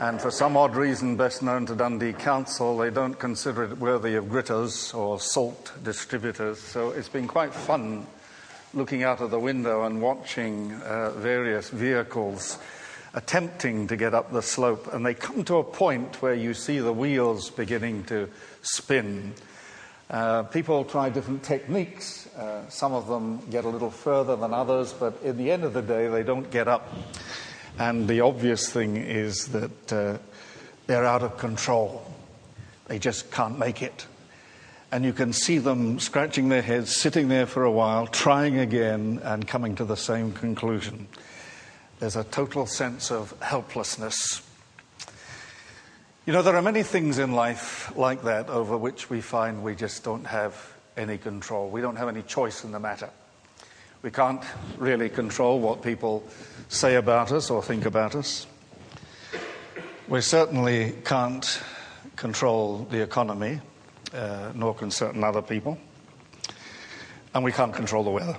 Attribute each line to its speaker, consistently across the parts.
Speaker 1: And for some odd reason, best known to Dundee Council, they don't consider it worthy of gritters or salt distributors. So it's been quite fun looking out of the window and watching uh, various vehicles attempting to get up the slope. And they come to a point where you see the wheels beginning to spin. Uh, people try different techniques. Uh, some of them get a little further than others, but in the end of the day, they don't get up. And the obvious thing is that uh, they're out of control. They just can't make it. And you can see them scratching their heads, sitting there for a while, trying again, and coming to the same conclusion. There's a total sense of helplessness. You know, there are many things in life like that over which we find we just don't have any control. We don't have any choice in the matter. We can't really control what people say about us or think about us. We certainly can't control the economy, uh, nor can certain other people. And we can't control the weather.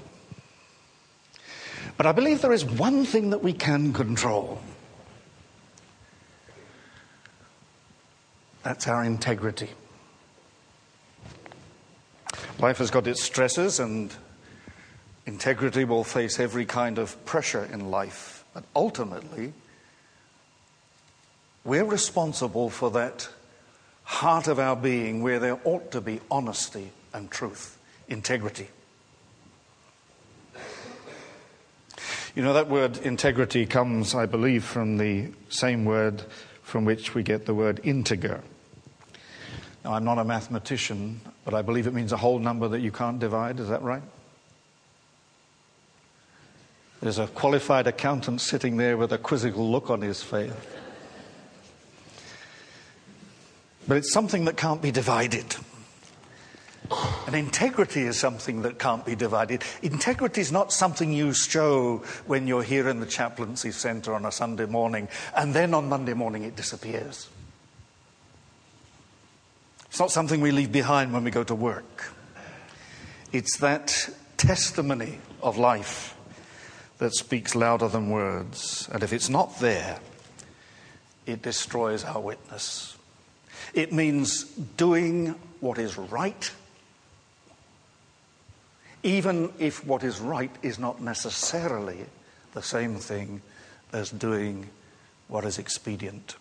Speaker 1: But I believe there is one thing that we can control. That's our integrity. Life has got its stresses, and Integrity will face every kind of pressure in life, but ultimately, we're responsible for that heart of our being where there ought to be honesty and truth, integrity. You know, that word integrity comes, I believe, from the same word from which we get the word integer. Now, I'm not a mathematician, but I believe it means a whole number that you can't divide. Is that right? There's a qualified accountant sitting there with a quizzical look on his face. But it's something that can't be divided. And integrity is something that can't be divided. Integrity is not something you show when you're here in the chaplaincy centre on a Sunday morning and then on Monday morning it disappears. It's not something we leave behind when we go to work. It's that testimony of life that speaks louder than words. And if it's not there, it destroys our witness. It means doing what is right, even if what is right is not necessarily the same thing as doing what is expedient.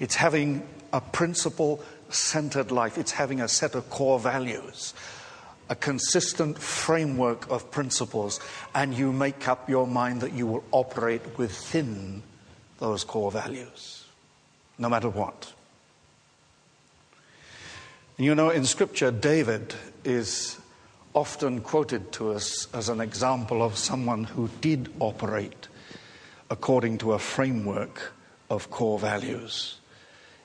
Speaker 1: It's having a principle centered life, it's having a set of core values a consistent framework of principles, and you make up your mind that you will operate within those core values, no matter what. You know, in Scripture, David is often quoted to us as an example of someone who did operate according to a framework of core values.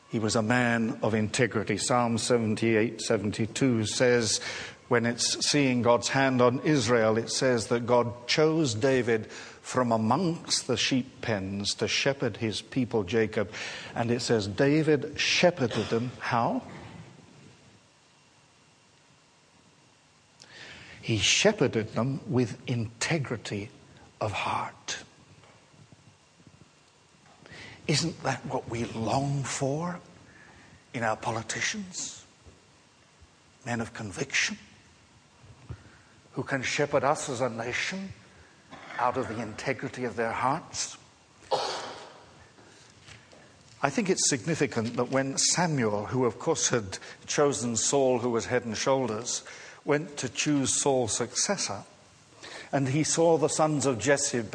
Speaker 1: He was a man of integrity. Psalm 78 72 says, when it's seeing God's hand on Israel, it says that God chose David from amongst the sheep pens to shepherd his people, Jacob. And it says, David shepherded them. How? He shepherded them with integrity of heart. Isn't that what we long for in our politicians? Men of conviction? Who can shepherd us as a nation out of the integrity of their hearts. I think it's significant that when Samuel, who of course had chosen Saul, who was head and shoulders, went to choose Saul's successor, and he saw the sons of Jesse,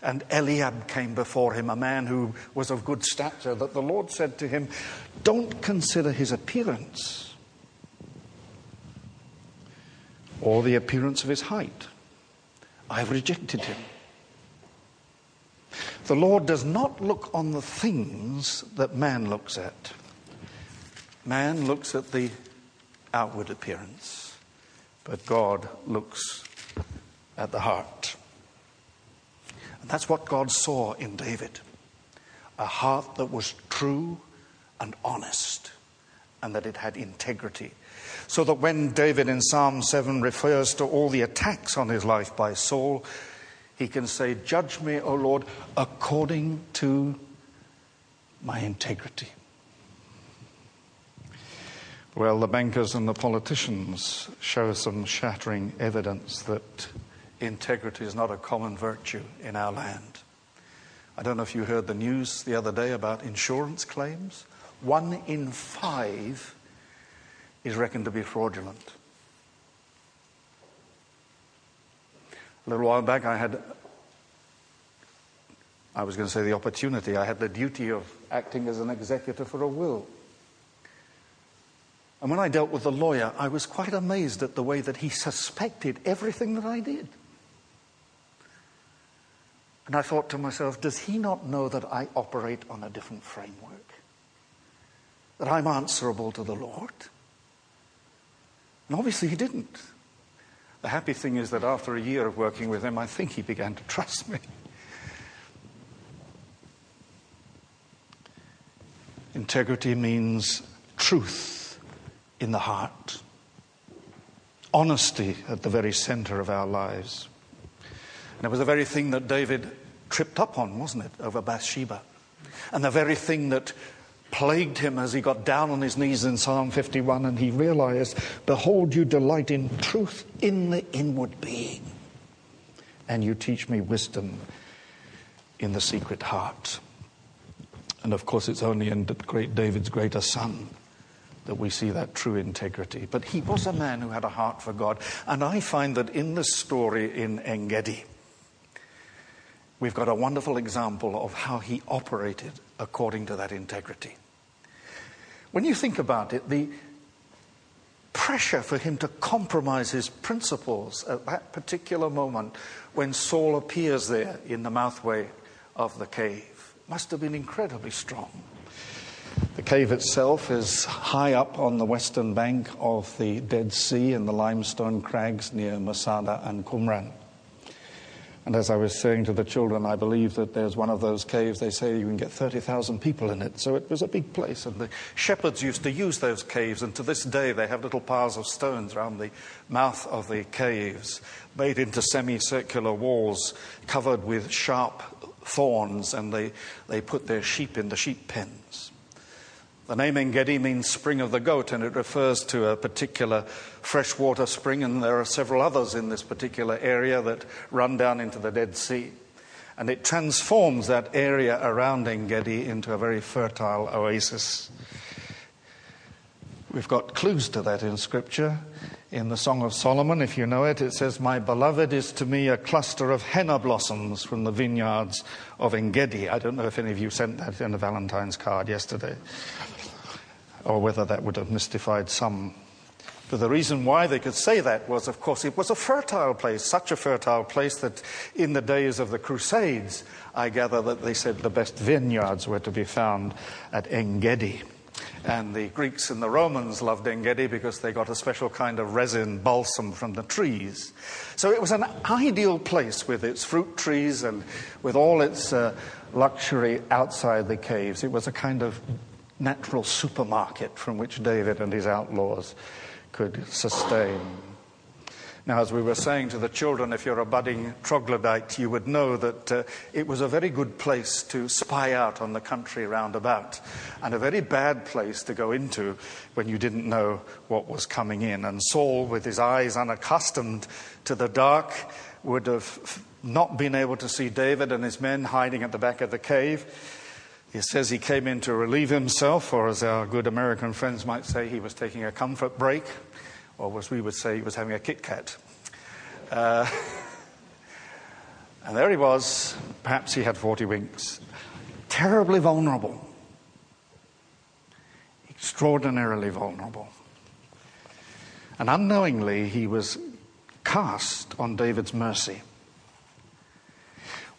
Speaker 1: and Eliab came before him, a man who was of good stature, that the Lord said to him, Don't consider his appearance or the appearance of his height. I have rejected him. The Lord does not look on the things that man looks at. Man looks at the outward appearance, but God looks at the heart. And that's what God saw in David a heart that was true and honest, and that it had integrity so that when David in Psalm 7 refers to all the attacks on his life by Saul, he can say, Judge me, O Lord, according to my integrity. Well, the bankers and the politicians show some shattering evidence that integrity is not a common virtue in our land. I don't know if you heard the news the other day about insurance claims. One in five is reckoned to be fraudulent. A little while back, I had, I was going to say the opportunity, I had the duty of acting as an executor for a will. And when I dealt with the lawyer, I was quite amazed at the way that he suspected everything that I did. And I thought to myself, does he not know that I operate on a different framework? That I'm answerable to the Lord? And obviously he didn't. The happy thing is that after a year of working with him, I think he began to trust me. Integrity means truth in the heart, honesty at the very center of our lives. And it was the very thing that David tripped up on, wasn't it, over Bathsheba? And the very thing that plagued him as he got down on his knees in Psalm 51 and he realized, Behold, you delight in truth in the inward being, and you teach me wisdom in the secret heart. And of course, it's only in great David's greater son that we see that true integrity. But he was a man who had a heart for God. And I find that in the story in Engedi, we've got a wonderful example of how he operated according to that integrity. When you think about it, the pressure for him to compromise his principles at that particular moment when Saul appears there in the mouthway of the cave must have been incredibly strong. The cave itself is high up on the western bank of the Dead Sea in the limestone crags near Masada and Qumran. And as I was saying to the children, I believe that there's one of those caves, they say you can get 30,000 people in it. So it was a big place. And the shepherds used to use those caves. And to this day, they have little piles of stones around the mouth of the caves, made into semicircular walls covered with sharp thorns. And they, they put their sheep in the sheep pens. The name Engedi means spring of the goat, and it refers to a particular freshwater spring, and there are several others in this particular area that run down into the Dead Sea. And it transforms that area around Engedi into a very fertile oasis. We've got clues to that in Scripture. In the Song of Solomon, if you know it, it says, My beloved is to me a cluster of henna blossoms from the vineyards of Engedi. I don't know if any of you sent that in a Valentine's card yesterday or whether that would have mystified some. But the reason why they could say that was, of course, it was a fertile place, such a fertile place that in the days of the Crusades, I gather that they said the best vineyards were to be found at Engedi. And the Greeks and the Romans loved Engedi because they got a special kind of resin balsam from the trees. So it was an ideal place with its fruit trees and with all its uh, luxury outside the caves. It was a kind of natural supermarket from which David and his outlaws could sustain. Now, as we were saying to the children, if you're a budding troglodyte, you would know that uh, it was a very good place to spy out on the country round about, and a very bad place to go into when you didn't know what was coming in. And Saul, with his eyes unaccustomed to the dark, would have not been able to see David and his men hiding at the back of the cave. He says he came in to relieve himself, or as our good American friends might say, he was taking a comfort break, or as we would say, he was having a Kit Kat. Uh, and there he was. Perhaps he had 40 winks. Terribly vulnerable. Extraordinarily vulnerable. And unknowingly, he was cast on David's mercy.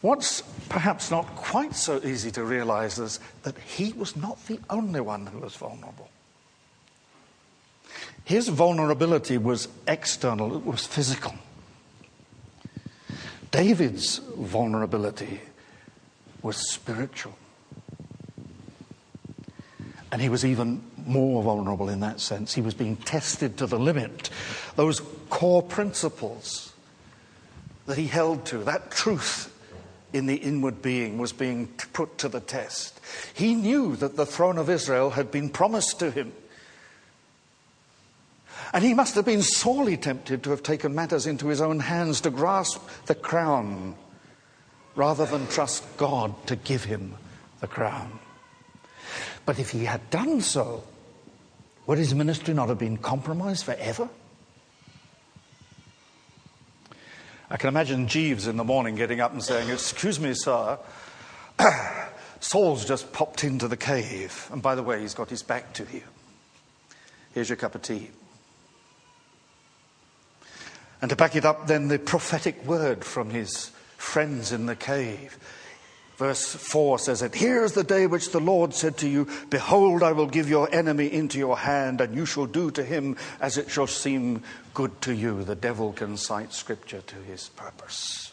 Speaker 1: What's perhaps not quite so easy to realize is that he was not the only one who was vulnerable. His vulnerability was external, it was physical. David's vulnerability was spiritual. And he was even more vulnerable in that sense. He was being tested to the limit. Those core principles that he held to, that truth in the inward being was being put to the test. He knew that the throne of Israel had been promised to him. And he must have been sorely tempted to have taken matters into his own hands to grasp the crown rather than trust God to give him the crown. But if he had done so, would his ministry not have been compromised forever? I can imagine Jeeves in the morning getting up and saying, Excuse me, sir, Saul's just popped into the cave. And by the way, he's got his back to you. Here's your cup of tea. And to back it up, then the prophetic word from his friends in the cave. Verse 4 says it Here's the day which the Lord said to you, Behold, I will give your enemy into your hand, and you shall do to him as it shall seem good to you. The devil can cite scripture to his purpose.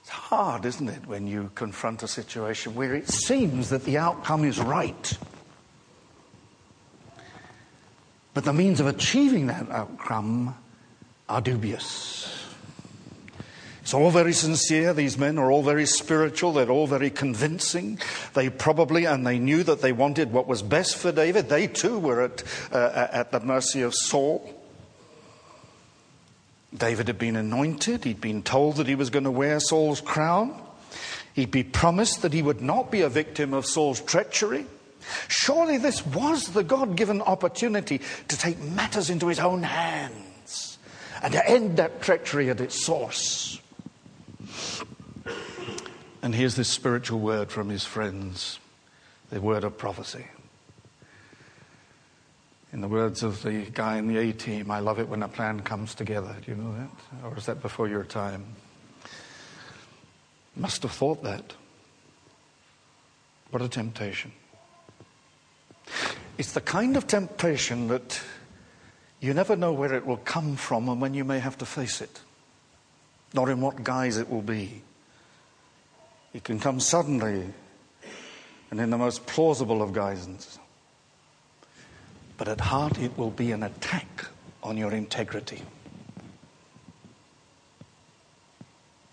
Speaker 1: It's hard, isn't it, when you confront a situation where it seems that the outcome is right. But the means of achieving that outcome are dubious. It's all very sincere. These men are all very spiritual. They're all very convincing. They probably, and they knew that they wanted what was best for David. They too were at, uh, at the mercy of Saul. David had been anointed. He'd been told that he was going to wear Saul's crown. He'd be promised that he would not be a victim of Saul's treachery. Surely this was the God given opportunity to take matters into his own hands and to end that treachery at its source. And here's this spiritual word from his friends the word of prophecy. In the words of the guy in the A team, I love it when a plan comes together. Do you know that? Or is that before your time? Must have thought that. What a temptation. It's the kind of temptation that you never know where it will come from and when you may have to face it, nor in what guise it will be. It can come suddenly and in the most plausible of guises. But at heart, it will be an attack on your integrity.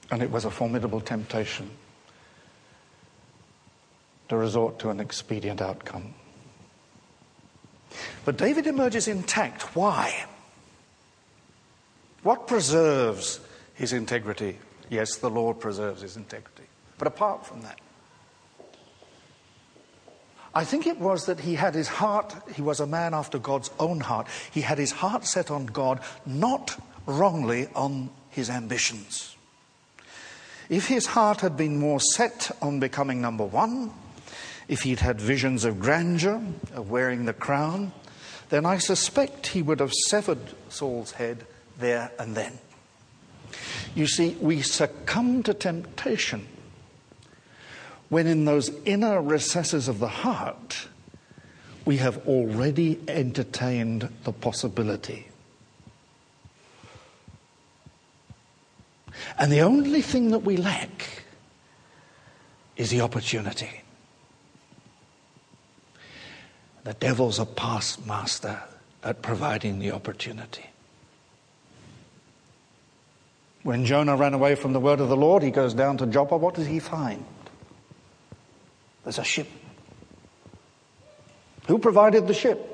Speaker 1: And it was a formidable temptation to resort to an expedient outcome. But David emerges intact. Why? What preserves his integrity? Yes, the Lord preserves his integrity. But apart from that, I think it was that he had his heart, he was a man after God's own heart. He had his heart set on God, not wrongly on his ambitions. If his heart had been more set on becoming number one, if he'd had visions of grandeur, of wearing the crown, then I suspect he would have severed Saul's head there and then. You see, we succumb to temptation when in those inner recesses of the heart, we have already entertained the possibility. And the only thing that we lack is the opportunity. The devil's a past master at providing the opportunity. When Jonah ran away from the word of the Lord, he goes down to Joppa. What does he find? There's a ship. Who provided the ship?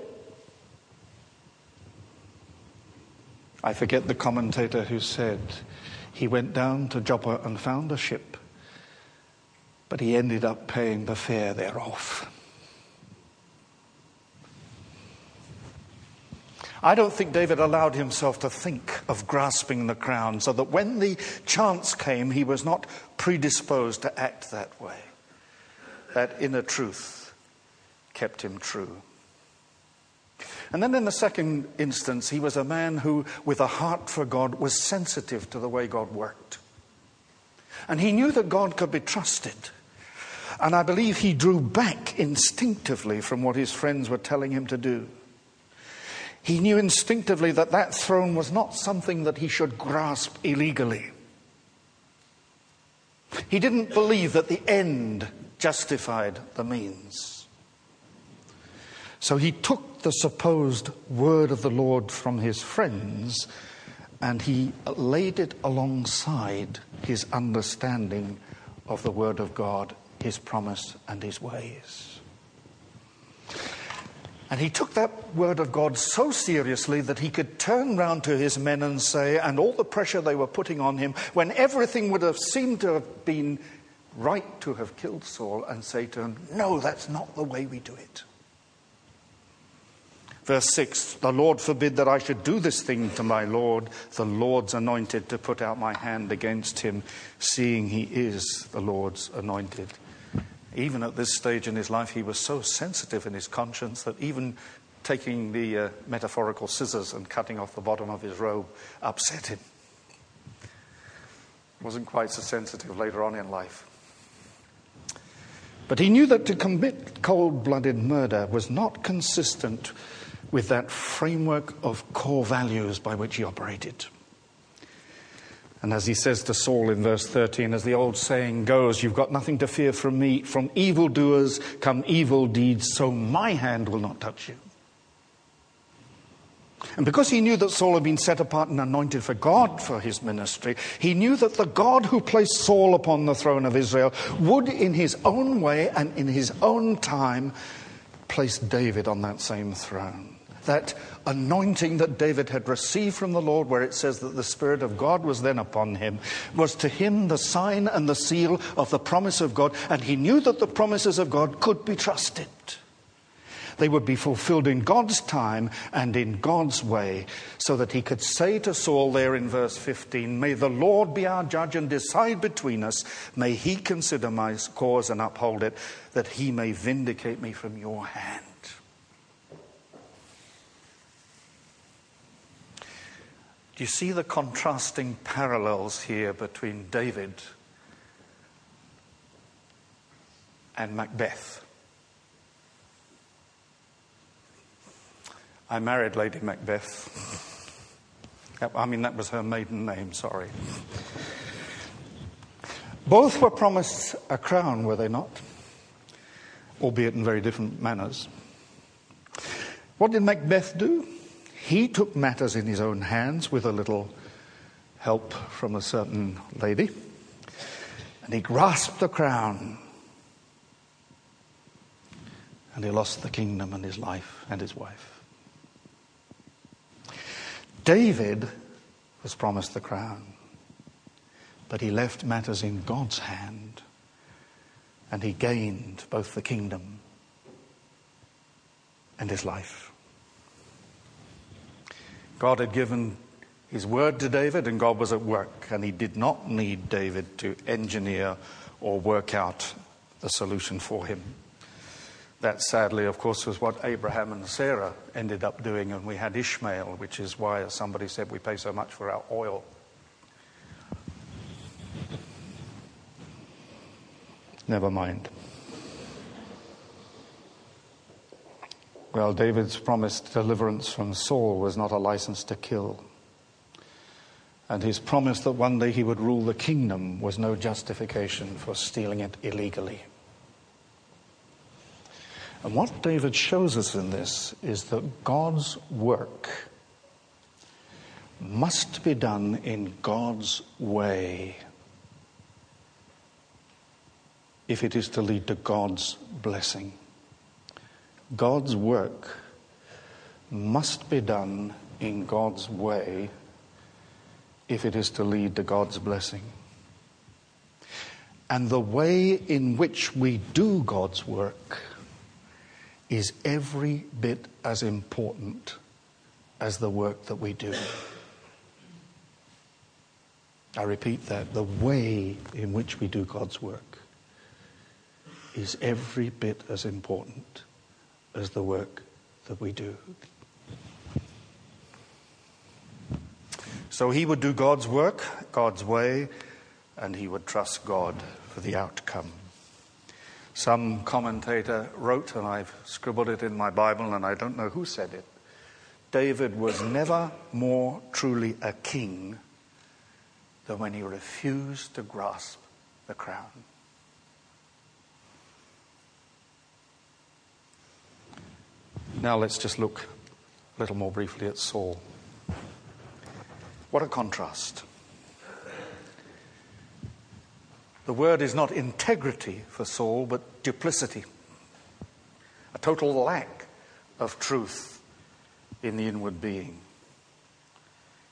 Speaker 1: I forget the commentator who said he went down to Joppa and found a ship, but he ended up paying the fare thereof. I don't think David allowed himself to think of grasping the crown, so that when the chance came, he was not predisposed to act that way that inner truth kept him true. And then in the second instance, he was a man who, with a heart for God, was sensitive to the way God worked. And he knew that God could be trusted. And I believe he drew back instinctively from what his friends were telling him to do. He knew instinctively that that throne was not something that he should grasp illegally. He didn't believe that the end justified the means. So he took the supposed word of the Lord from his friends and he laid it alongside his understanding of the Word of God, his promise, and his ways. And he took that word of God so seriously that he could turn round to his men and say, and all the pressure they were putting on him, when everything would have seemed to have been right to have killed Saul, and say to him, No, that's not the way we do it. Verse 6 The Lord forbid that I should do this thing to my Lord, the Lord's anointed, to put out my hand against him, seeing he is the Lord's anointed. Even at this stage in his life, he was so sensitive in his conscience that even taking the uh, metaphorical scissors and cutting off the bottom of his robe upset him. Wasn't quite so sensitive later on in life. But he knew that to commit cold blooded murder was not consistent with that framework of core values by which he operated. And as he says to Saul in verse 13, as the old saying goes, You've got nothing to fear from me. From evildoers come evil deeds, so my hand will not touch you. And because he knew that Saul had been set apart and anointed for God for his ministry, he knew that the God who placed Saul upon the throne of Israel would, in his own way and in his own time, place David on that same throne that anointing that David had received from the Lord, where it says that the Spirit of God was then upon him, was to him the sign and the seal of the promise of God, and he knew that the promises of God could be trusted. They would be fulfilled in God's time and in God's way, so that he could say to Saul there in verse 15, May the Lord be our judge and decide between us. May he consider my cause and uphold it, that he may vindicate me from your hand. Do you see the contrasting parallels here between David and Macbeth? I married Lady Macbeth. I mean, that was her maiden name, sorry. Both were promised a crown, were they not? Albeit in very different manners. What did Macbeth do? He took matters in his own hands with a little help from a certain lady, and he grasped the crown. And he lost the kingdom and his life and his wife. David was promised the crown, but he left matters in God's hand, and he gained both the kingdom and his life. God had given his word to David, and God was at work, and he did not need David to engineer or work out the solution for him. That, sadly, of course, was what Abraham and Sarah ended up doing, and we had Ishmael, which is why, as somebody said, we pay so much for our oil. Never mind. Well, David's promised deliverance from Saul was not a license to kill. And his promise that one day he would rule the kingdom was no justification for stealing it illegally. And what David shows us in this is that God's work must be done in God's way if it is to lead to God's blessing. God's work must be done in God's way if it is to lead to God's blessing. And the way in which we do God's work is every bit as important as the work that we do. I repeat that the way in which we do God's work is every bit as important as the work that we do. So he would do God's work, God's way, and he would trust God for the outcome. Some commentator wrote, and I've scribbled it in my Bible, and I don't know who said it David was never more truly a king than when he refused to grasp the crown. Now let's just look a little more briefly at Saul. What a contrast. The word is not integrity for Saul, but duplicity, a total lack of truth in the inward being.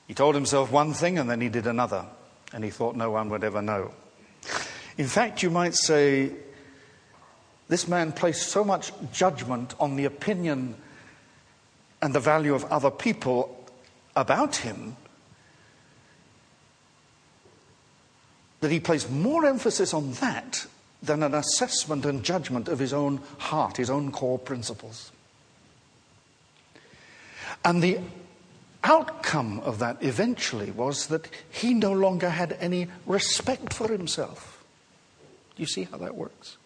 Speaker 1: He told himself one thing and then he did another, and he thought no one would ever know. In fact, you might say this man placed so much judgment on the opinion and the value of other people about him that he placed more emphasis on that than an assessment and judgment of his own heart, his own core principles. And the outcome of that eventually was that he no longer had any respect for himself. Do you see how that works?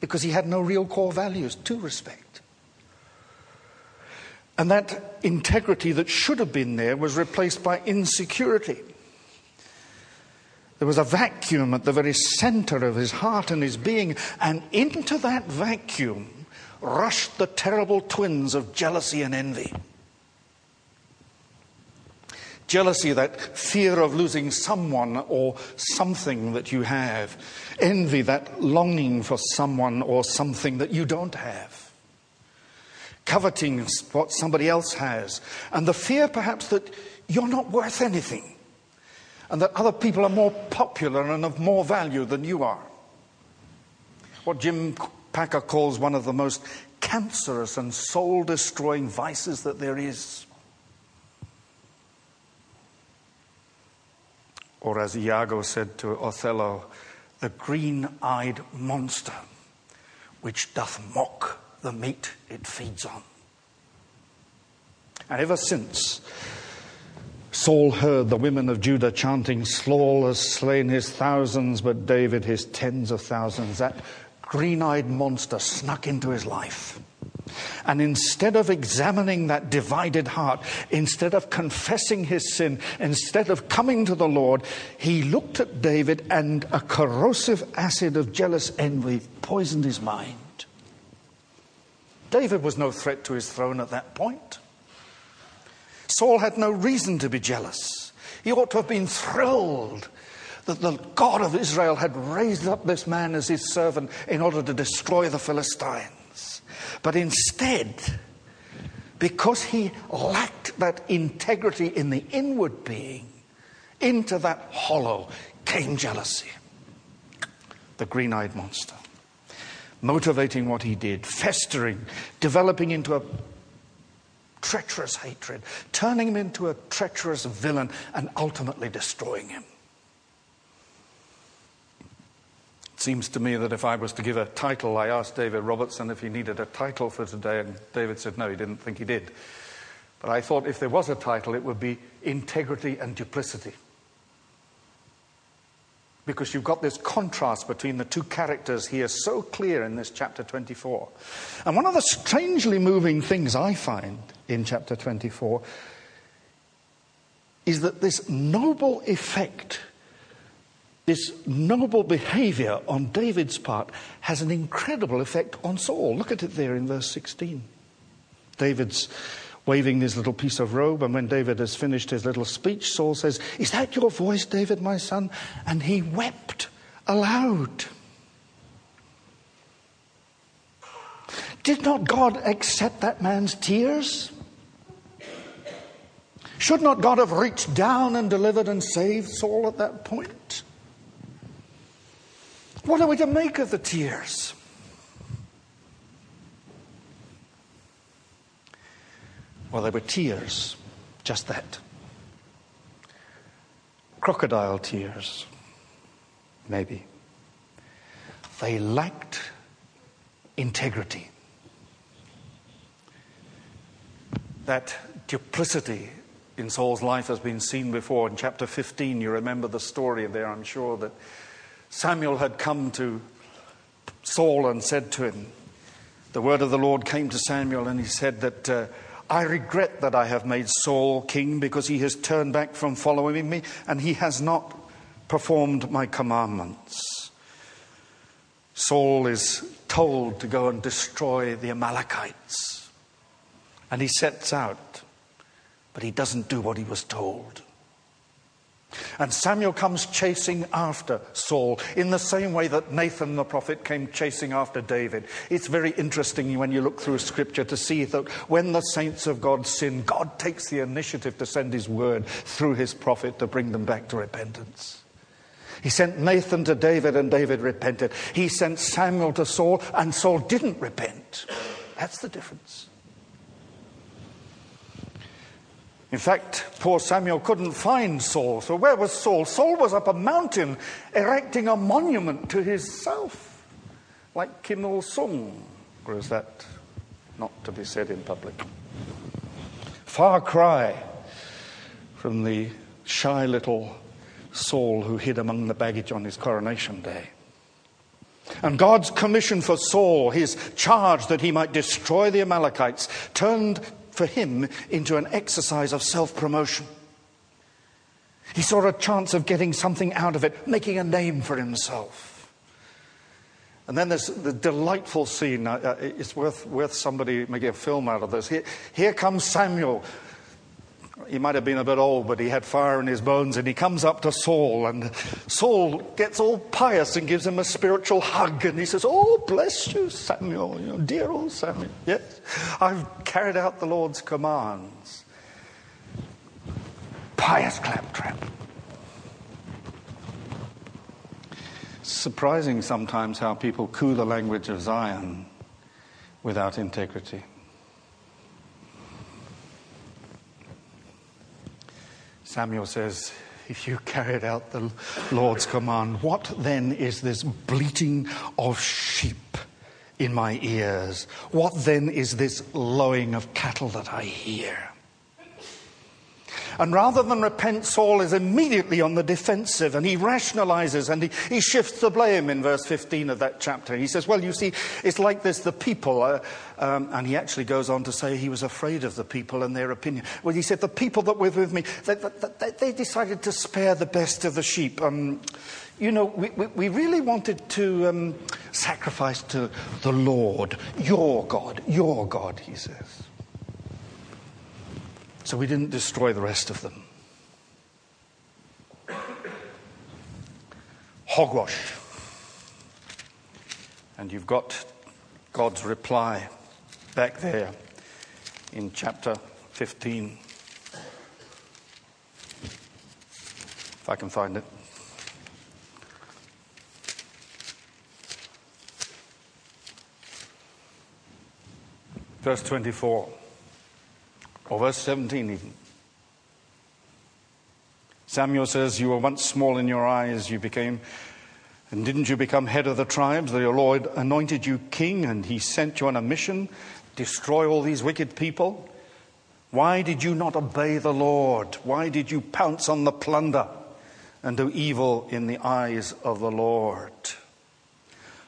Speaker 1: Because he had no real core values to respect. And that integrity that should have been there was replaced by insecurity. There was a vacuum at the very center of his heart and his being, and into that vacuum rushed the terrible twins of jealousy and envy. Jealousy, that fear of losing someone or something that you have. Envy, that longing for someone or something that you don't have coveting what somebody else has, and the fear perhaps that you're not worth anything, and that other people are more popular and of more value than you are. What Jim Packer calls one of the most cancerous and soul destroying vices that there is. Or as Iago said to Othello, the green eyed monster which doth mock the meat it feeds on. And ever since Saul heard the women of Judah chanting, Saul has slain his thousands, but David his tens of thousands, that green eyed monster snuck into his life. And instead of examining that divided heart, instead of confessing his sin, instead of coming to the Lord, he looked at David and a corrosive acid of jealous envy poisoned his mind. David was no threat to his throne at that point. Saul had no reason to be jealous. He ought to have been thrilled that the God of Israel had raised up this man as his servant in order to destroy the Philistines. But instead, because he lacked that integrity in the inward being, into that hollow came jealousy, the green eyed monster motivating what he did, festering, developing into a treacherous hatred, turning him into a treacherous villain, and ultimately destroying him. It seems to me that if I was to give a title, I asked David Robertson if he needed a title for today, and David said no, he didn't think he did. But I thought if there was a title, it would be Integrity and Duplicity because you've got this contrast between the two characters here so clear in this chapter 24. And one of the strangely moving things I find in chapter 24 is that this noble effect, this noble behavior on David's part, has an incredible effect on Saul. Look at it there in verse 16. David's waving his little piece of robe. And when David has finished his little speech, Saul says, Is that your voice, David, my son? And he wept aloud. Did not God accept that man's tears? Should not God have reached down and delivered and saved Saul at that point? What are we to make of the tears? Well, they were tears, just that. Crocodile tears, maybe. They lacked integrity. That duplicity in Saul's life has been seen before. In chapter 15, you remember the story there, I'm sure, that Samuel had come to Saul and said to him, The word of the Lord came to Samuel, and he said that. Uh, I regret that I have made Saul king because he has turned back from following me and he has not performed my commandments. Saul is told to go and destroy the Amalekites. And he sets out, but he doesn't do what he was told. And Samuel comes chasing after Saul in the same way that Nathan the prophet came chasing after David. It's very interesting when you look through scripture to see that when the saints of God sin, God takes the initiative to send his word through his prophet to bring them back to repentance. He sent Nathan to David and David repented. He sent Samuel to Saul and Saul didn't repent. That's the difference. In fact, poor Samuel couldn't find Saul. So where was Saul? Saul was up a mountain erecting a monument to himself, like Kim Il sung. Or is that not to be said in public? Far cry from the shy little Saul who hid among the baggage on his coronation day. And God's commission for Saul, his charge that he might destroy the Amalekites, turned for him into an exercise of self promotion. He saw a chance of getting something out of it, making a name for himself. And then there's the delightful scene. Uh, it's worth, worth somebody making a film out of this. Here, here comes Samuel he might have been a bit old, but he had fire in his bones, and he comes up to Saul, and Saul gets all pious and gives him a spiritual hug, and he says, Oh, bless you, Samuel, you know, dear old Samuel. Yes, I've carried out the Lord's commands. Pious claptrap. Surprising sometimes how people coo the language of Zion without integrity. Samuel says, If you carried out the Lord's command, what then is this bleating of sheep in my ears? What then is this lowing of cattle that I hear? And rather than repent, Saul is immediately on the defensive and he rationalizes and he, he shifts the blame in verse 15 of that chapter. He says, Well, you see, it's like this the people, uh, um, and he actually goes on to say he was afraid of the people and their opinion. Well, he said, The people that were with me, they, they, they decided to spare the best of the sheep. Um, you know, we, we, we, really wanted to um, sacrifice to the Lord, your God, your God, he says. So we didn't destroy the rest of them. Hogwash. And you've got God's reply back there in chapter 15. If I can find it. Verse 24. Or verse 17, even. Samuel says, You were once small in your eyes, you became, and didn't you become head of the tribes? The Lord anointed you king, and he sent you on a mission, destroy all these wicked people. Why did you not obey the Lord? Why did you pounce on the plunder and do evil in the eyes of the Lord?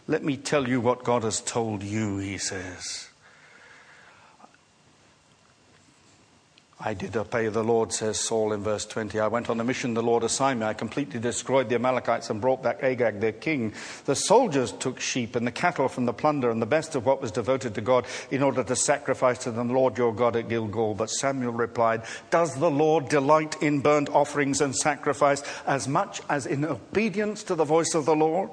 Speaker 1: Let me tell you what God has told you, he says. I did obey the Lord, says Saul in verse 20. I went on a mission the Lord assigned me. I completely destroyed the Amalekites and brought back Agag, their king. The soldiers took sheep and the cattle from the plunder and the best of what was devoted to God in order to sacrifice to the Lord your God at Gilgal. But Samuel replied, Does the Lord delight in burnt offerings and sacrifice as much as in obedience to the voice of the Lord?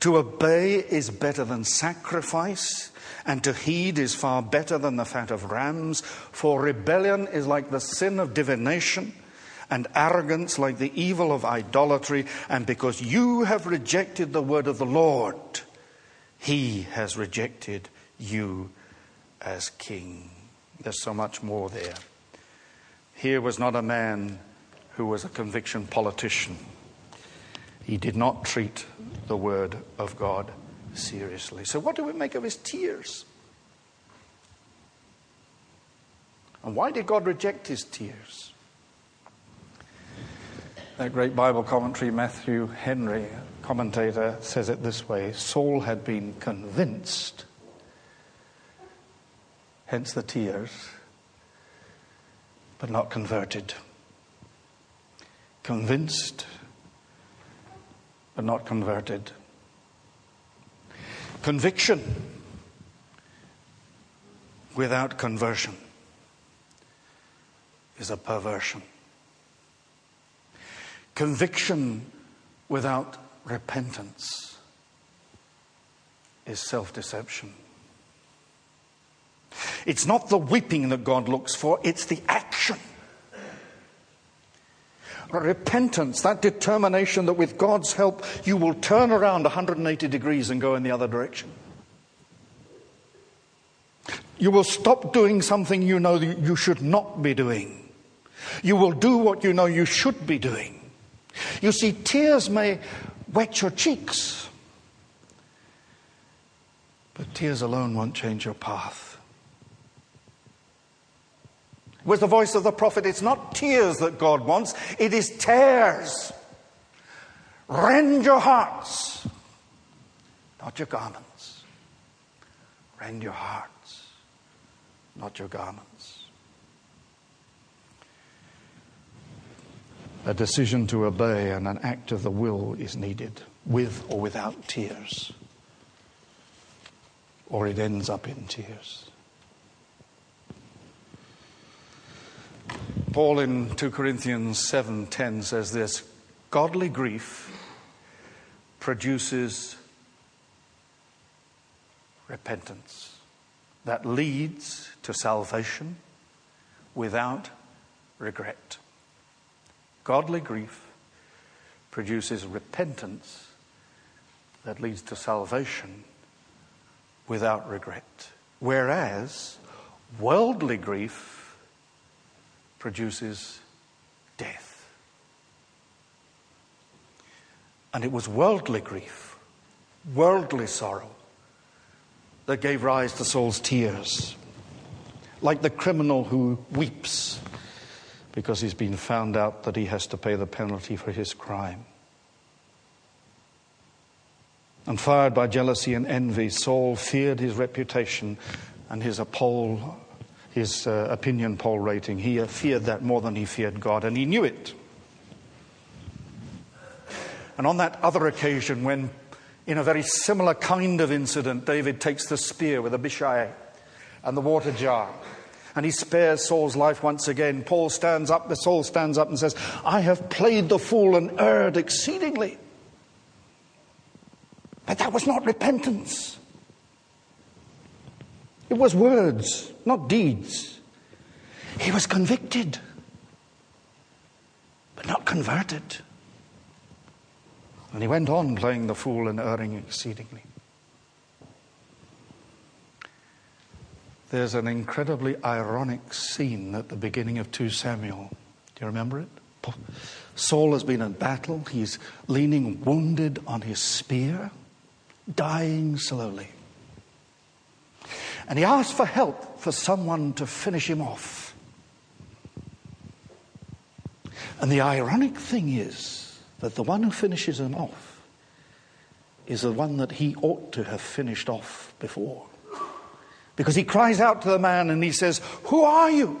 Speaker 1: To obey is better than sacrifice and to heed is far better than the fat of rams, for rebellion is like the sin of divination, and arrogance like the evil of idolatry. And because you have rejected the word of the Lord, he has rejected you as king. There's so much more there. Here was not a man who was a conviction politician. He did not treat the word of God seriously. So, what do we make of his tears? And why did God reject his tears? That great Bible commentary, Matthew Henry, commentator, says it this way Saul had been convinced, hence the tears, but not converted. Convinced, but not converted. Conviction without conversion. is a perversion. Conviction without repentance is self deception. It's not the weeping that God looks for, it's the action. Repentance, that determination that with God's help you will turn around 180 degrees and go in the other direction. You will stop doing something you know you should not be doing. You will do what you know you should be doing. You see, tears may wet your cheeks, but tears alone won't change your path. With the voice of the prophet, it's not tears that God wants, it is tears. Rend your hearts, not your garments. Rend your hearts, not your garments. A decision to obey and an act of the will is needed, with or without tears, or it ends up in tears. Paul in 2 Corinthians 7:10 says this, godly grief produces repentance that leads to salvation without regret. Godly grief produces repentance that leads to salvation without regret. Whereas worldly grief produces death. And it was worldly grief, worldly sorrow, that gave rise to Saul's tears, like the criminal who weeps because he's been found out that he has to pay the penalty for his crime. And fired by jealousy and envy, Saul feared his reputation and his poll his uh, opinion poll rating. He feared that more than he feared God, and he knew it. And on that other occasion, when in a very similar kind of incident, David takes the spear with Abishai and the water jar, and he spares Saul's life once again. Paul stands up, the Saul stands up and says, I have played the fool and erred exceedingly. But that was not repentance. It was words, not deeds. He was convicted, but not converted. And he went on playing the fool and erring exceedingly. There's an incredibly ironic scene at the beginning of 2 Samuel. Do you remember it? Saul has been in battle. He's leaning wounded on his spear, dying slowly. And he asked for help for someone to finish him off. And the ironic thing is that the one who finishes him off is the one that he ought to have finished off before. Because he cries out to the man and he says, Who are you?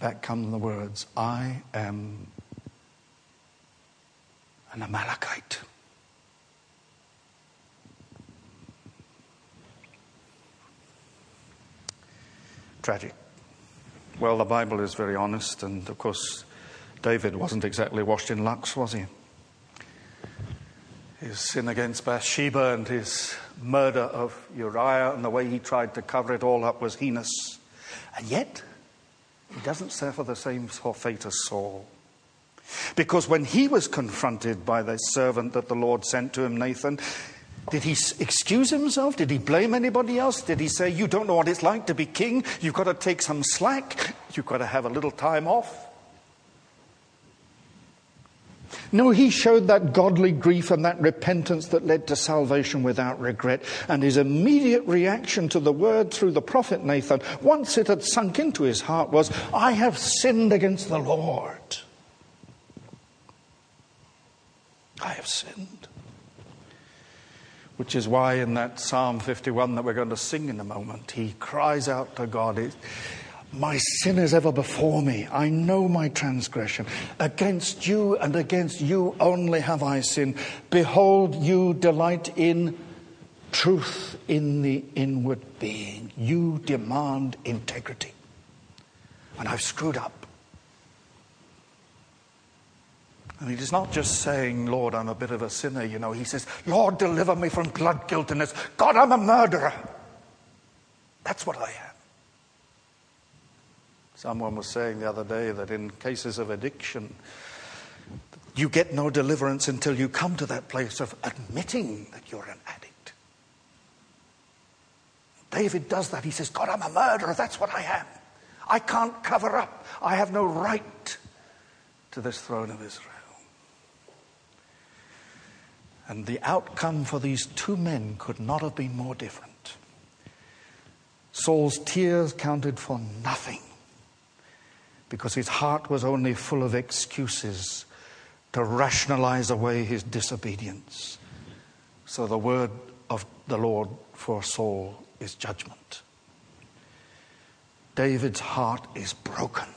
Speaker 1: Back come the words, I am an Amalekite. Tragic. Well, the Bible is very honest, and of course, David wasn't exactly washed in lux, was he? His sin against Bathsheba and his murder of Uriah and the way he tried to cover it all up was heinous. And yet, he doesn't suffer the same fate as Saul. Because when he was confronted by the servant that the Lord sent to him, Nathan, did he excuse himself? Did he blame anybody else? Did he say, You don't know what it's like to be king? You've got to take some slack. You've got to have a little time off. No, he showed that godly grief and that repentance that led to salvation without regret. And his immediate reaction to the word through the prophet Nathan, once it had sunk into his heart, was, I have sinned against the Lord. I have sinned. Which is why in that Psalm 51 that we're going to sing in a moment, he cries out to God, My sin is ever before me. I know my transgression. Against you and against you only have I sinned. Behold, you delight in truth in the inward being. You demand integrity. and I've screwed up. And he is not just saying, Lord, I'm a bit of a sinner, you know. He says, Lord, deliver me from blood guiltiness. God, I'm a murderer. That's what I am. Someone was saying the other day that in cases of addiction, you get no deliverance until you come to that place of admitting that you're an addict. David does that. He says, God, I'm a murderer. That's what I am. I can't cover up. I have no right to this throne of Israel. And the outcome for these two men could not have been more different. Saul's tears counted for nothing because his heart was only full of excuses to rationalize away his disobedience. So the word of the Lord for Saul is judgment. David's heart is broken.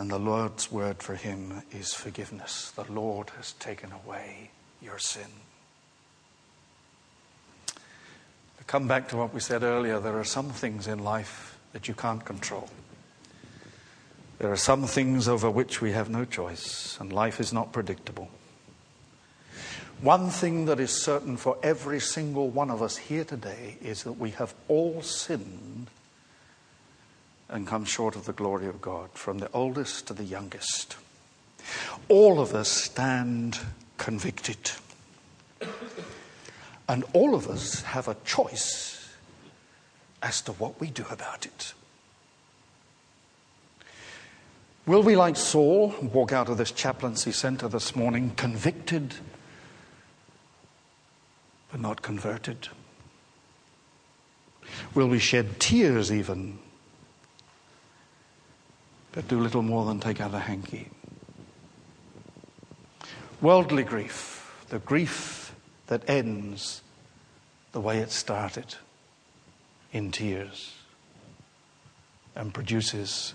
Speaker 1: And the Lord's word for him is forgiveness. The Lord has taken away your sin. To come back to what we said earlier, there are some things in life that you can't control. There are some things over which we have no choice, and life is not predictable. One thing that is certain for every single one of us here today is that we have all sinned and come short of the glory of God, from the oldest to the youngest. All of us stand convicted. And all of us have a choice as to what we do about it. Will we, like Saul, walk out of this chaplaincy center this morning convicted but not converted? Will we shed tears even but do little more than take out a hanky. Worldly grief, the grief that ends the way it started, in tears, and produces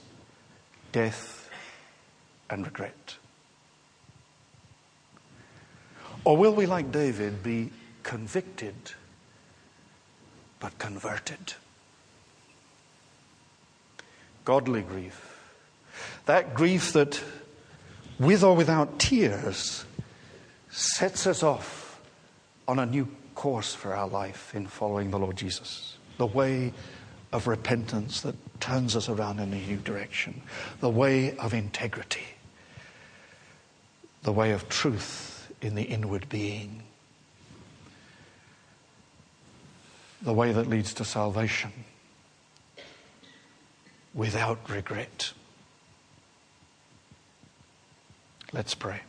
Speaker 1: death and regret. Or will we, like David, be convicted but converted? Godly grief that grief that, with or without tears, sets us off on a new course for our life in following the Lord Jesus. The way of repentance that turns us around in a new direction. The way of integrity. The way of truth in the inward being. The way that leads to salvation without regret. Let's pray.